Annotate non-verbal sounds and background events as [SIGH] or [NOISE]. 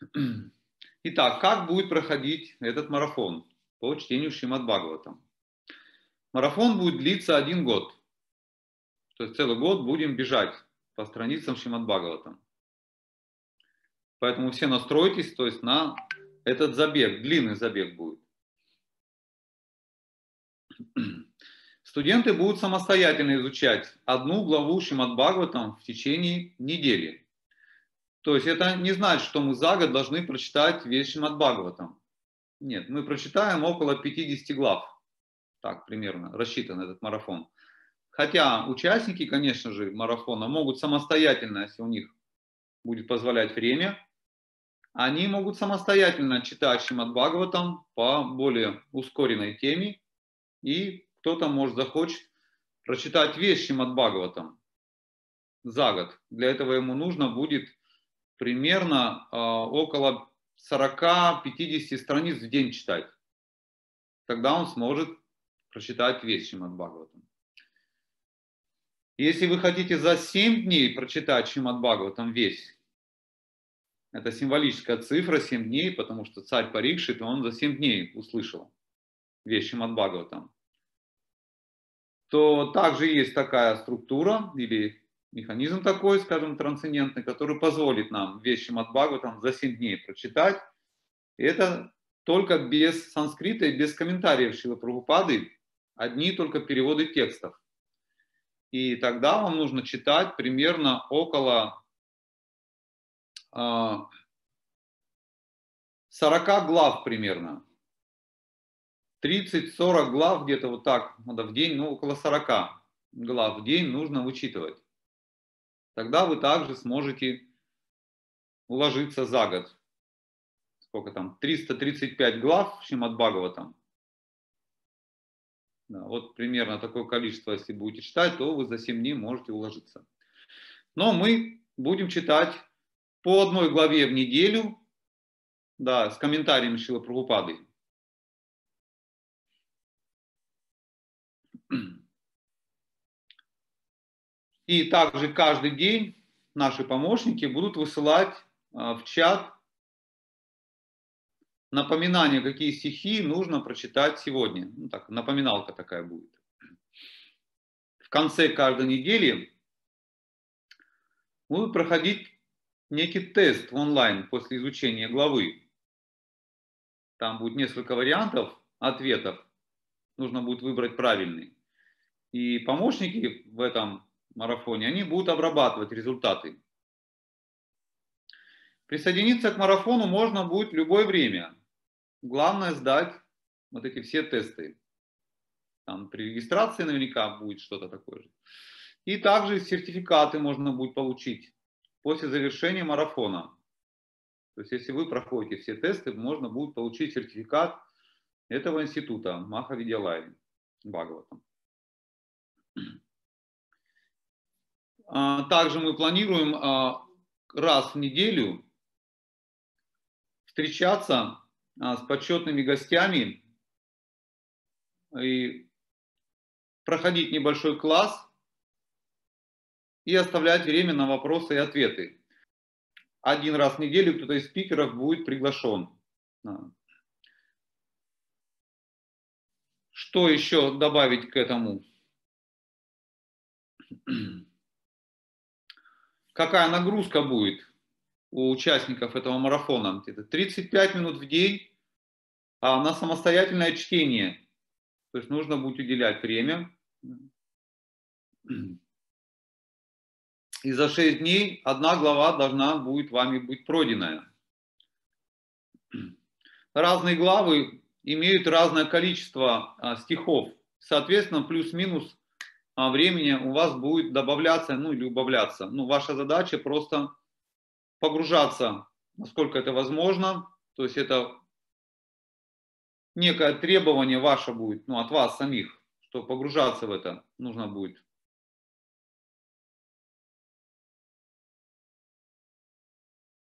[CLEARS THROAT] Итак, как будет проходить этот марафон по чтению Шримад Бхагаватам? Марафон будет длиться один год. То есть целый год будем бежать по страницам Шримад Бхагаватам. Поэтому все настройтесь, то есть на этот забег, длинный забег будет. [CLEARS THROAT] Студенты будут самостоятельно изучать одну главу Шримад Бхагаватам в течение недели. То есть это не значит, что мы за год должны прочитать весь Шримад Бхагаватам. Нет, мы прочитаем около 50 глав. Так, примерно, рассчитан этот марафон. Хотя участники, конечно же, марафона могут самостоятельно, если у них будет позволять время, они могут самостоятельно читать Шримад Бхагаватам по более ускоренной теме, и кто-то, может, захочет прочитать весь Шримад Бхагаватам за год. Для этого ему нужно будет примерно э, около 40-50 страниц в день читать. Тогда он сможет прочитать весь Шримад Бхагаватам. Если вы хотите за 7 дней прочитать Шримад Бхагаватам весь, это символическая цифра 7 дней, потому что царь Парикшит, он за 7 дней услышал весь Шримад Бхагаватам, то также есть такая структура или механизм такой, скажем, трансцендентный, который позволит нам весь Шримад Бхагаватам за 7 дней прочитать. И это только без санскрита и без комментариев Шила Прабхупады, одни только переводы текстов. И тогда вам нужно читать примерно около 40 а, глав примерно. 30-40 глав где-то вот так надо в день, ну около 40 глав в день нужно учитывать. Тогда вы также сможете уложиться за год. Сколько там? 335 глав Шимат Бхагаватам. Да, вот примерно такое количество, если будете читать, то вы за 7 дней можете уложиться. Но мы будем читать по одной главе в неделю, да, с комментариями Шила Прабхупады. И также каждый день наши помощники будут высылать а, в чат напоминание, какие стихи нужно прочитать сегодня. Ну, так, напоминалка такая будет. В конце каждой недели будут проходить некий тест онлайн после изучения главы. Там будет несколько вариантов ответов. Нужно будет выбрать правильный. И помощники в этом марафоне, они будут обрабатывать результаты. Присоединиться к марафону можно будет любое время. Главное сдать вот эти все тесты. Там при регистрации наверняка будет что-то такое же. И также сертификаты можно будет получить после завершения марафона. То есть, если вы проходите все тесты, можно будет получить сертификат этого института Маха Видялай Бхагаватам. Также мы планируем а, раз в неделю встречаться а, с почетными гостями и проходить небольшой класс и оставлять время на вопросы и ответы. Один раз в неделю кто-то из спикеров будет приглашен. Что еще добавить к этому? Какая нагрузка будет у участников этого марафона? Где-то 35 минут в день а на самостоятельное чтение. То есть нужно будет уделять время. И за 6 дней одна глава должна будет вами быть пройденная. Разные главы имеют разное количество а, стихов. Соответственно, плюс-минус времени у вас будет добавляться, ну или убавляться. Ну, ваша задача просто погружаться, насколько это возможно. То есть это некое требование ваше будет, ну, от вас самих, что погружаться в это нужно будет